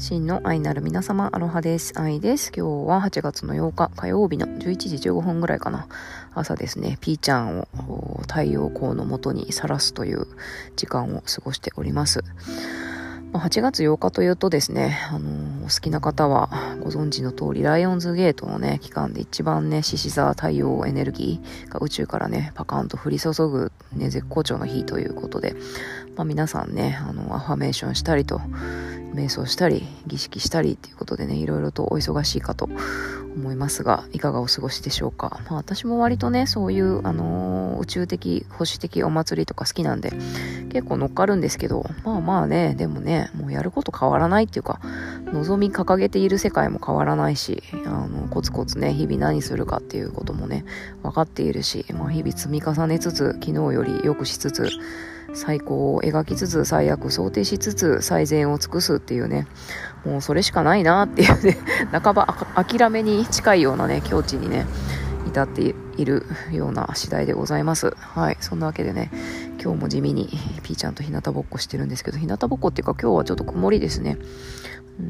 真の愛なる皆様、アロハです。愛です。今日は8月の8日火曜日の11時15分ぐらいかな。朝ですね、ピーちゃんを太陽光の下にさらすという時間を過ごしております。8月8日というとですね、あのー、お好きな方はご存知の通り、ライオンズゲートのね、期間で一番ね、獅子座太陽エネルギーが宇宙からね、パカンと降り注ぐ、ね、絶好調の日ということで、まあ、皆さんね、あの、アファメーションしたりと、瞑想したり儀式したりっていうことでねいろいろとお忙しいかと思いますがいかがお過ごしでしょうか、まあ、私も割とねそういう、あのー、宇宙的保守的お祭りとか好きなんで結構乗っかるんですけどまあまあねでもねもうやること変わらないっていうか望み掲げている世界も変わらないしあのコツコツね日々何するかっていうこともね分かっているし、まあ、日々積み重ねつつ昨日より良くしつつ最高を描きつつ最悪想定しつつ最善を尽くすっていうね。もうそれしかないなっていうね。半ば諦めに近いようなね境地にね至っているような次第でございます。はい。そんなわけでね今日も地味にピーちゃんと日向ぼっこしてるんですけど日向ぼっこっていうか今日はちょっと曇りですね。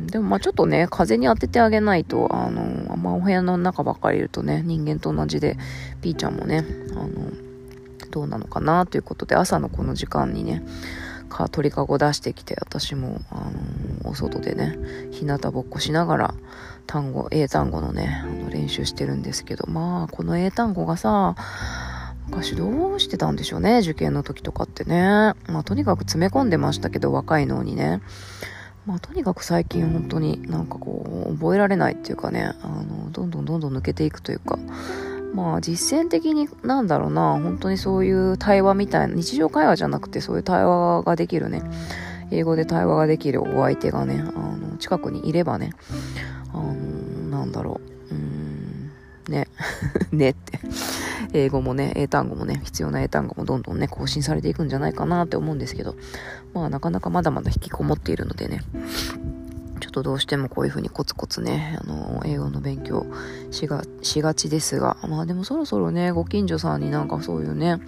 でもまあちょっとね、風に当ててあげないと、あの、あお部屋の中ばっかりいるとね、人間と同じで、ピーちゃんもね、あの、どうなのかなということで朝のこの時間にねか鳥かご出してきて私も、あのー、お外でね日向ぼっこしながら単語英単語のねあの練習してるんですけどまあこの英単語がさ昔どうしてたんでしょうね受験の時とかってね。まあとにかく詰め込んでましたけど若いのにね。まあとにかく最近本当になんかこう覚えられないっていうかねあのどんどんどんどん抜けていくというかまあ実践的になんだろうな。本当にそういう対話みたいな日常会話じゃなくてそういう対話ができるね。英語で対話ができるお相手がねあの近くにいればねあのなんだろう。うんね。ねって。英語もね英単語もね必要な英単語もどんどんね更新されていくんじゃないかなって思うんですけど。まあなかなかまだまだ引きこもっているのでね。っとどうしてもこういう風にコツコツね、あの、英語の勉強しが、しがちですが、まあでもそろそろね、ご近所さんになんかそういうね、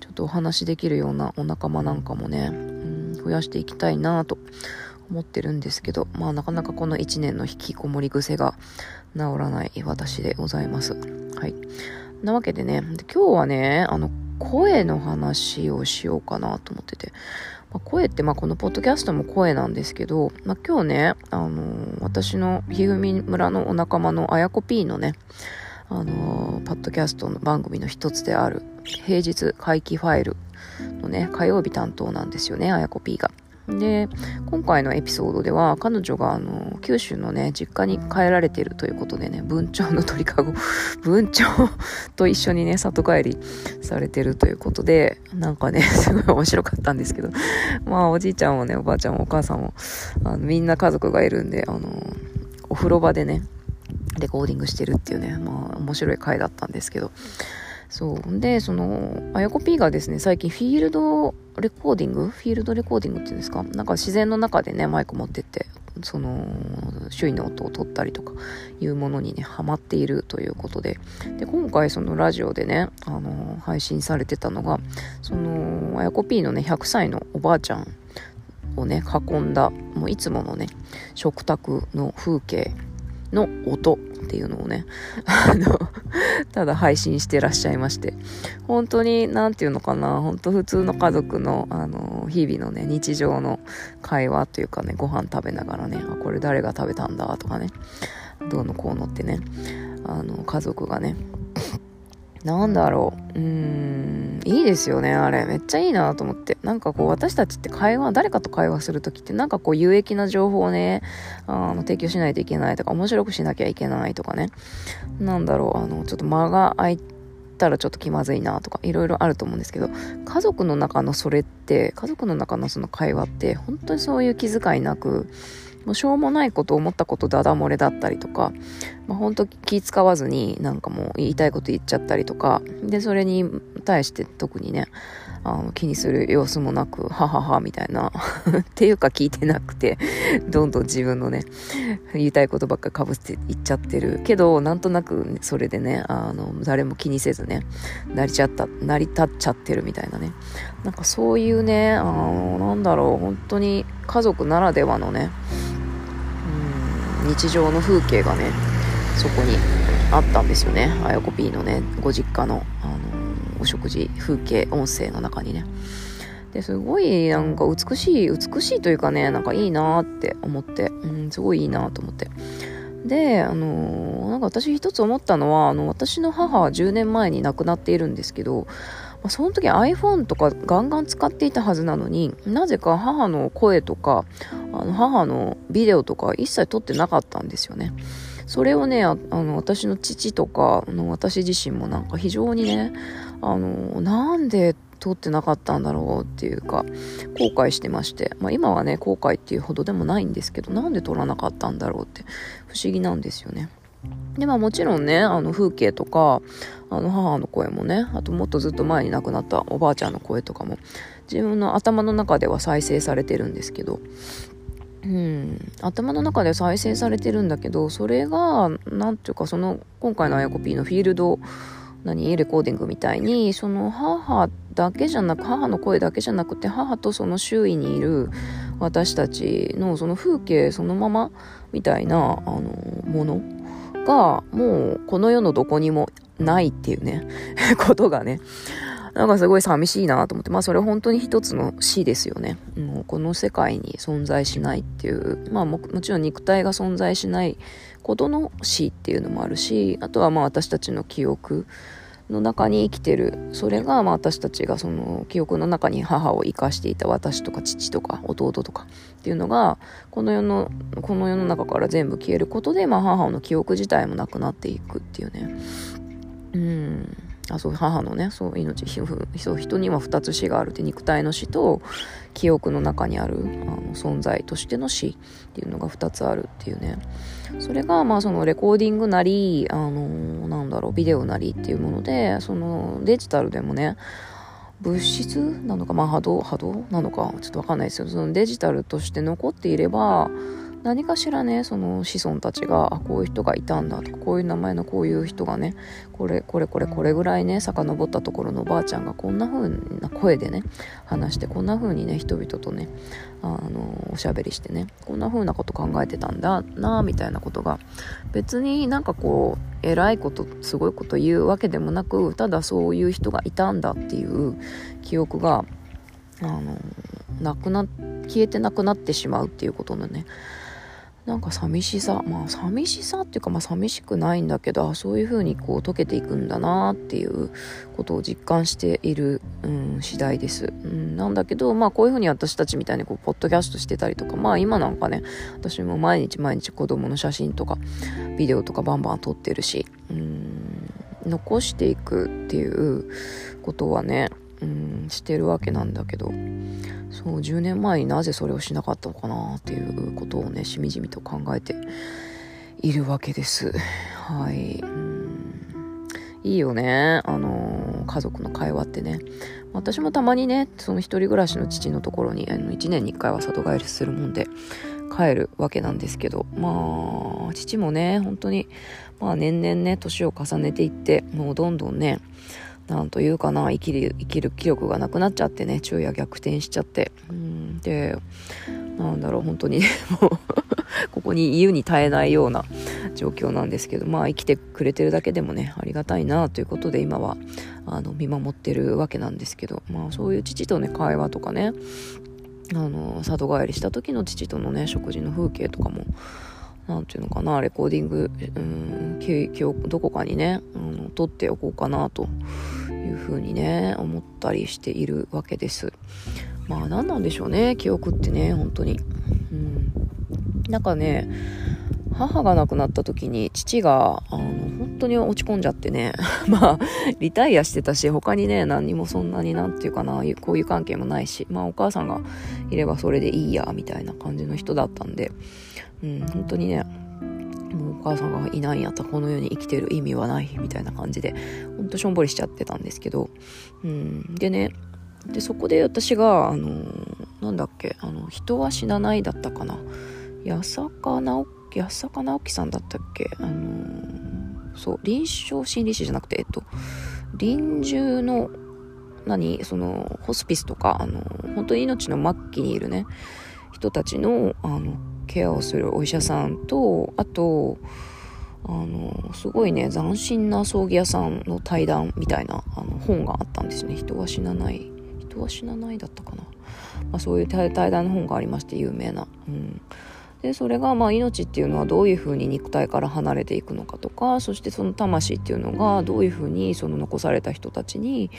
ちょっとお話できるようなお仲間なんかもね、うん、増やしていきたいなと思ってるんですけど、まあなかなかこの1年の引きこもり癖が治らない私でございます。はい。なわけでね、今日はね、あの、声の話をしようかなと思ってて、まあ、声って、まあ、このポッドキャストも声なんですけど、まあ、今日ね、あのー、私のひぐみ村のお仲間のあやこ P のね、あのー、ポッドキャストの番組の一つである、平日回帰ファイルのね、火曜日担当なんですよね、あやこ P が。で今回のエピソードでは彼女があの九州のね実家に帰られているということでね文鳥の鳥かご 文鳥と一緒にね里帰りされてるということでなんかね すごい面白かったんですけどまあおじいちゃんもねおばあちゃんもお母さんもあのみんな家族がいるんであのお風呂場でねレコーディングしてるっていうねまあ面白い回だったんですけどそう。でそのあやこ P がですね最近フィールドレコーディング？フィールドレコーディングっていうんですか？なんか自然の中でねマイク持ってってその周囲の音を取ったりとかいうものにねハマっているということで。で今回そのラジオでねあの配信されてたのがそのあやこ P のね100歳のおばあちゃんをね囲んだもういつものね食卓の風景の音っていうのをね、あの、ただ配信してらっしゃいまして、本当に、何て言うのかな、本当普通の家族の、あの、日々のね、日常の会話というかね、ご飯食べながらね、あ、これ誰が食べたんだとかね、どうのこうのってね、あの、家族がね、なんだろう、うん、いいですよね、あれ。めっちゃいいなと思って。なんかこう、私たちって会話、誰かと会話するときって、なんかこう、有益な情報をね、あの、提供しないといけないとか、面白くしなきゃいけないとかね。なんだろう、あの、ちょっと間が空いたらちょっと気まずいなとか、いろいろあると思うんですけど、家族の中のそれって、家族の中のその会話って、本当にそういう気遣いなく、もうしょうもないこと思ったことダダ漏れだったりとか、まあ、本当気使わずになんかもう言いたいこと言っちゃったりとかでそれに対して特にねあの気にする様子もなくはははみたいな っていうか聞いてなくてどんどん自分のね言いたいことばっかかぶって言っちゃってる。けどなんとなくそれでねあの誰も気にせずね成りちゃった成り立っちゃってるみたいなね。なんかそういうねあのなんだろう本当に家族ならではのね日常の風景がねそこにあったんですよね。あやこ P のねご実家の、あのお食事風景音声の中にね。ですごいなんか美しい美しいというかねなんかいいなって思って、うん、すごいいいなと思って。であのー、なんか私一つ思ったのはあの私の母は10年前に亡くなっているんですけど、その時 iPhone とかガンガン使っていたはずなのになぜか母の声とかあの母のビデオとか一切撮ってなかったんですよね。それをねあの私の父とかの私自身もなんか非常にねあのなんで撮ってなかったんだろうっていうか後悔してまして、まあ、今はね後悔っていうほどでもないんですけどなんで撮らなかったんだろうって不思議なんですよね。でまあもちろんねあの風景とかあの母の声もねあともっとずっと前に亡くなったおばあちゃんの声とかも自分の頭の中では再生されてるんですけどうん。頭の中で再生されてるんだけどそれが何ていうかその今回のあやこ P のフィールド何レコーディングみたいにその母だけじゃなく母の声だけじゃなくて母とその周囲にいる私たちのその風景そのままみたいなあのものがもうこの世のどこにもないっていうね。ことがね。なんかすごい寂しいなと思って。まあそれ本当に一つの死ですよね。もうこの世界に存在しないっていう。まあもちろん肉体が存在しないことの死っていうのもあるしあとはまあ私たちの記憶の中に生きてる。それがまあ私たちがその記憶の中に母を生かしていた私とか父とか弟とかっていうのがこの世のこの世の中から全部消えることで、まあ、母の記憶自体もなくなっていくっていうね。うん。あそう母のねそう命そう人には2つ死があるって肉体の死と記憶の中にあるあの存在としての死っていうのが2つあるっていうね。それがまあそのレコーディングなりあのなんだろうビデオなりっていうものでそのデジタルでもね物質なのかまあ波動波動なのかちょっとわかんないですけどそのデジタルとして残っていれば何かしらねその子孫たちがあこういう人がいたんだとかこういう名前のこういう人がねこれこれこれこれぐらいね遡ったところのおばあちゃんがこんな風な声でね話してこんな風にね人々とねあのおしゃべりしてねこんな風なこと考えてたんだなみたいなことが別になんかこう偉いことすごいこと言うわけでもなくただそういう人がいたんだっていう記憶があのなくな消えてなくなってしまうっていうことのねなんか寂しさ。まあ寂しさっていうかまあ寂しくないんだけどそういう風にこう溶けていくんだなっていうことを実感している、うん、次第です、うん、なんだけどまあこういう風に私たちみたいにこうポッドキャストしてたりとかまあ今なんかね私も毎日毎日子供の写真とかビデオとかバンバン撮ってるし、うん、残していくっていうことはね、うん、してるわけなんだけどそう10年前になぜそれをしなかったのかなっていうことをねしみじみと考えているわけです。はい。うん。いいよね。あの家族の会話ってね。私もたまにねその一人暮らしの父のところにあの1年に1回は里帰りするもんで帰るわけなんですけどまあ父もね本当にまあ年々ね年を重ねていってもうどんどんねなんというかな生きる生きる気力がなくなっちゃってね昼夜逆転しちゃって。うんでなんだろう本当にね もうここに言うに耐えないような状況なんですけどまあ生きてくれてるだけでもねありがたいなということで今はあの見守ってるわけなんですけどまあそういう父とね会話とかねあの里帰りした時の父とのね食事の風景とかも何て言うのかなレコーディング、うん、記憶どこかにね、うん、撮っておこうかなというふうにね思ったりしているわけです。まあ何なんでしょうね記憶ってね本当に。うん。なんかね母が亡くなった時に父があの本当に落ち込んじゃってね。まあリタイアしてたし他にね何もそんなになんていうかなこういう関係もないし。まあお母さんがいればそれでいいやみたいな感じの人だったんで。うん、本当にねもうお母さんがいないんやったらこの世に生きてる意味はないみたいな感じでほんとしょんぼりしちゃってたんですけど、うん、でねでそこで私があのなんだっけあの人は死なないだったかな。八坂直樹八坂直樹さんだったっけ？あのそう臨床心理士じゃなくてえっと臨終の何？そのホスピスとかあの本当に命の末期にいるね人たちのあのケアをするお医者さんとあとあのすごいね斬新な葬儀屋さんの対談みたいなあの本があったんですね。人は死なない人は死なないだったかな、まあ、そういう対談の本がありまして有名な、うん、でそれがまあ命っていうのはどういうふうに肉体から離れていくのかとかそしてその魂っていうのがどういうふうにその残された人たちに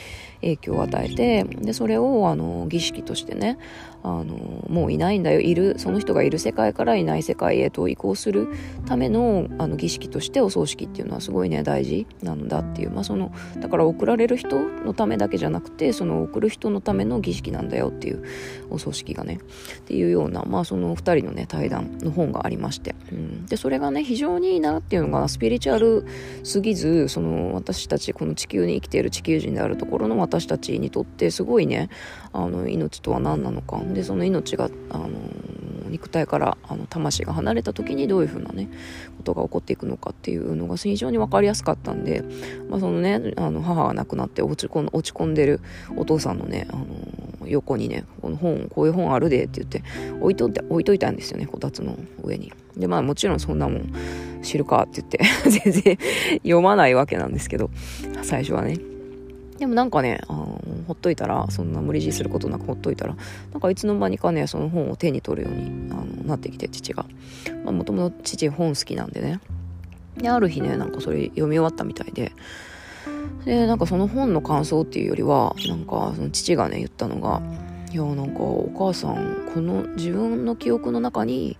影響を与えてでそれをあの儀式としてねあのもういないんだよ。いるその人がいる世界からいない世界へと移行するためのあの儀式としてお葬式っていうのはすごいね大事なんだっていう、まあ、そのだから送られる人のためだけじゃなくてその送る人のための儀式なんだよっていうお葬式がねっていうような、まあ、その2人のね対談の本がありまして、うん、でそれがね非常にいいなっていうのがスピリチュアルすぎずその私たちこの地球に生きている地球人であるところの私たちにとってすごいねあの命とは何なのか。でその命があの肉体からあの魂が離れた時にどういうふうなねことが起こっていくのかっていうのが非常に分かりやすかったんで、まあ、そのねあの母が亡くなって落ち込ん落ち込んでるお父さんのねあの横にねこの本こういう本あるでって言って置いとって置いといたんですよねこたつの上にでまあもちろんそんなもん知るかって言って 全然読まないわけなんですけど最初はねでもなんかね、あほっといたら、そんな無理強いすることなくほっといたら、なんかいつの間にかね、その本を手に取るようにあのなってきて、父が。まあ、もともと父本好きなんでね。で、ある日ね、なんかそれ読み終わったみたいで、で、なんかその本の感想っていうよりは、なんかその父がね、言ったのが、いや、なんかお母さん、この自分の記憶の中に、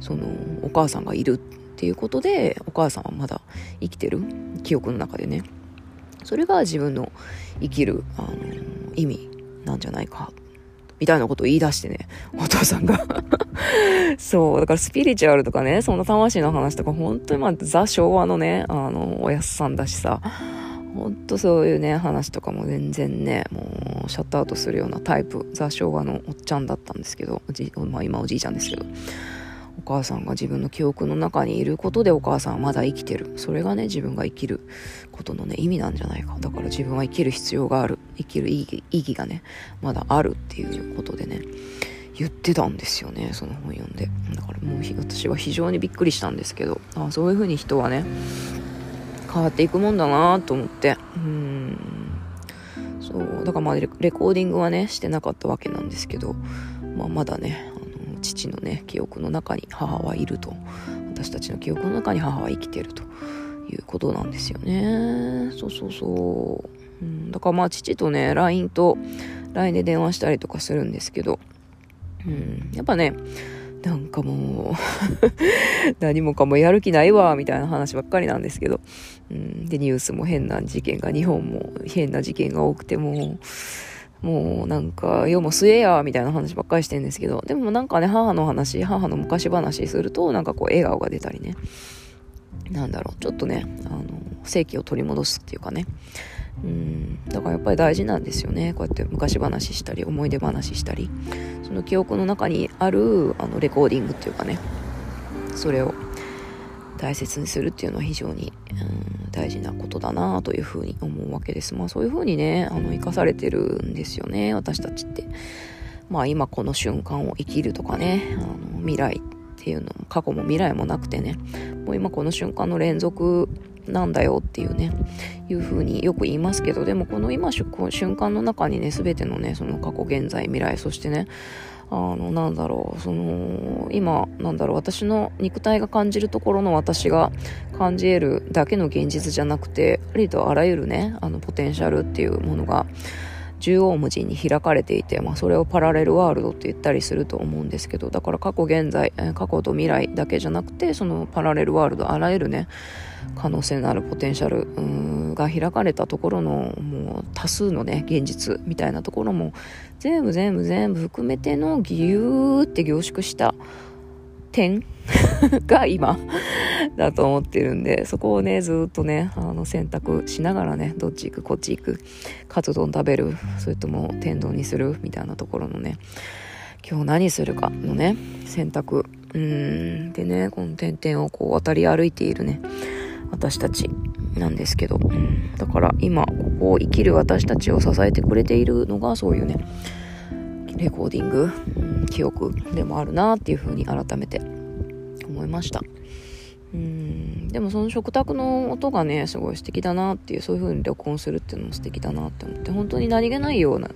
そのお母さんがいるっていうことで、お母さんはまだ生きてる記憶の中でね。それが自分の生きる、あの意味なんじゃないかみたいなことを言い出してね、お父さんが そう、だからスピリチュアルとかね、そんな魂の話とか、本当にまあ、ザ昭和のね、あの、おやすさんだしさ、ほんとそういうね、話とかも全然ね、もう、シャットアウトするようなタイプ、ザ昭和のおっちゃんだったんですけど、まあ今おじいちゃんですけど、お母さんが自分の記憶の中にいることでお母さんはまだ生きてる。それがね自分が生きることのね意味なんじゃないか。だから自分は生きる必要がある。生きる意義意義がねまだあるっていうことでね言ってたんですよねその本読んで。だからもう私は非常にびっくりしたんですけどあそういう風に人はね変わっていくもんだなと思って。うん。そう。だからまあレコーディングはねしてなかったわけなんですけど、まあ、まだねあの父のね記憶の中に母はいると。私たちの記憶の中に母は生きてると。いうことなんですよね。そうそうそう、うん、だからまあ父とね LINE と LINE で電話したりとかするんですけど、うん、やっぱねなんかもう 何もかもやる気ないわ、みたいな話ばっかりなんですけど。うん、で、ニュースも変な事件が、日本も変な事件が多くて、もう、もうなんか、世も末や、みたいな話ばっかりしてんですけど、でもなんかね、母の話、母の昔話すると、なんかこう、笑顔が出たりね。なんだろう、ちょっとね、あの、正気を取り戻すっていうかね。うん、だからやっぱり大事なんですよね。こうやって昔話したり、思い出話したり、その記憶の中にある、あの、レコーディングっていうかね、それを大切にするっていうのは非常に、うん、大事なことだなというふうに思うわけです。まあそういうふうにね、あの、生かされてるんですよね、私たちって。まあ今この瞬間を生きるとかね、あの未来っていうのも過去も未来もなくてね、もう今この瞬間の連続なんだよっていうね、いうふうによく言いますけど、でもこの今瞬間の中にね、全てのね、その過去、現在、未来、そしてね、あの、なんだろう、その、今、なんだろう、私の肉体が感じるところの私が感じ得るだけの現実じゃなくて、ありとあらゆるね、あの、ポテンシャルっていうものが、縦横無尽に開かれていて、まあ、それをパラレルワールドって言ったりすると思うんですけど、だから過去現在、過去と未来だけじゃなくて、そのパラレルワールド、あらゆるね、可能性のあるポテンシャルが開かれたところのもう多数のね現実みたいなところも全部全部全部含めてのギューって凝縮した点？が今だと思ってるんでそこをねずっとねあの選択しながらねどっち行く？こっち行く？カツ丼食べる？それとも天丼にする？みたいなところのね今日何するかのね選択。うん。でねこの点々をこう渡り歩いているね私たちなんですけど、だから今ここを生きる私たちを支えてくれているのがそういうねレコーディング、記憶でもあるなっていうふうに改めて思いました。うんでもその食卓の音がねすごい素敵だなっていうそういう風に録音するっていうのも素敵だなって思って本当に何気ないような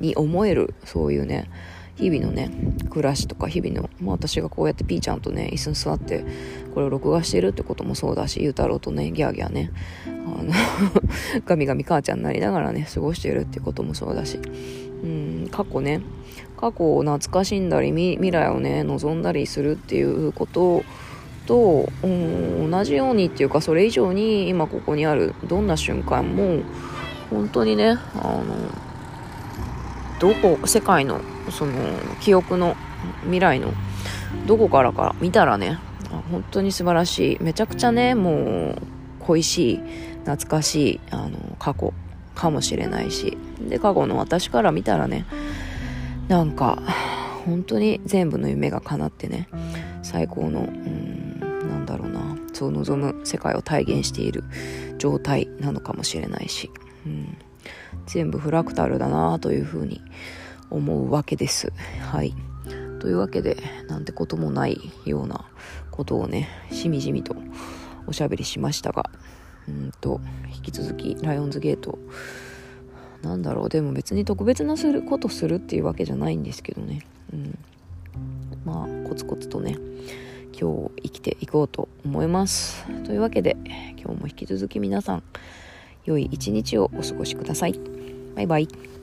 に思えるそういうね日々のね暮らしとか日々の、まあ、私がこうやってピーちゃんとね椅子に座ってこれを録画してるってこともそうだしゆうたろうとねギャーギャーねあの ガミガミ母ちゃんになりながらね過ごしてるってこともそうだしうん過去ね。過去を懐かしんだり未来をね望んだりするっていうことと、うん、同じようにっていうかそれ以上に今ここにあるどんな瞬間も本当にねあのどこ世界のその記憶の未来のどこからか見たらね本当に素晴らしい。めちゃくちゃねもう恋しい懐かしいあの過去。かもしれないしで過去の私から見たらねなんか本当に全部の夢が叶ってね最高のうんなんだろうなそう望む世界を体現している状態なのかもしれないし、うん、全部フラクタルだなというふうに思うわけです。はい。というわけで、なんてこともないようなことをね、しみじみとおしゃべりしましたが、うんと、引き続き、ライオンズゲート、なんだろう、でも別に特別なすることするっていうわけじゃないんですけどね。うん。まあ、コツコツとね、今日生きていこうと思います。というわけで、今日も引き続き皆さん、良い一日をお過ごしください。バイバイ。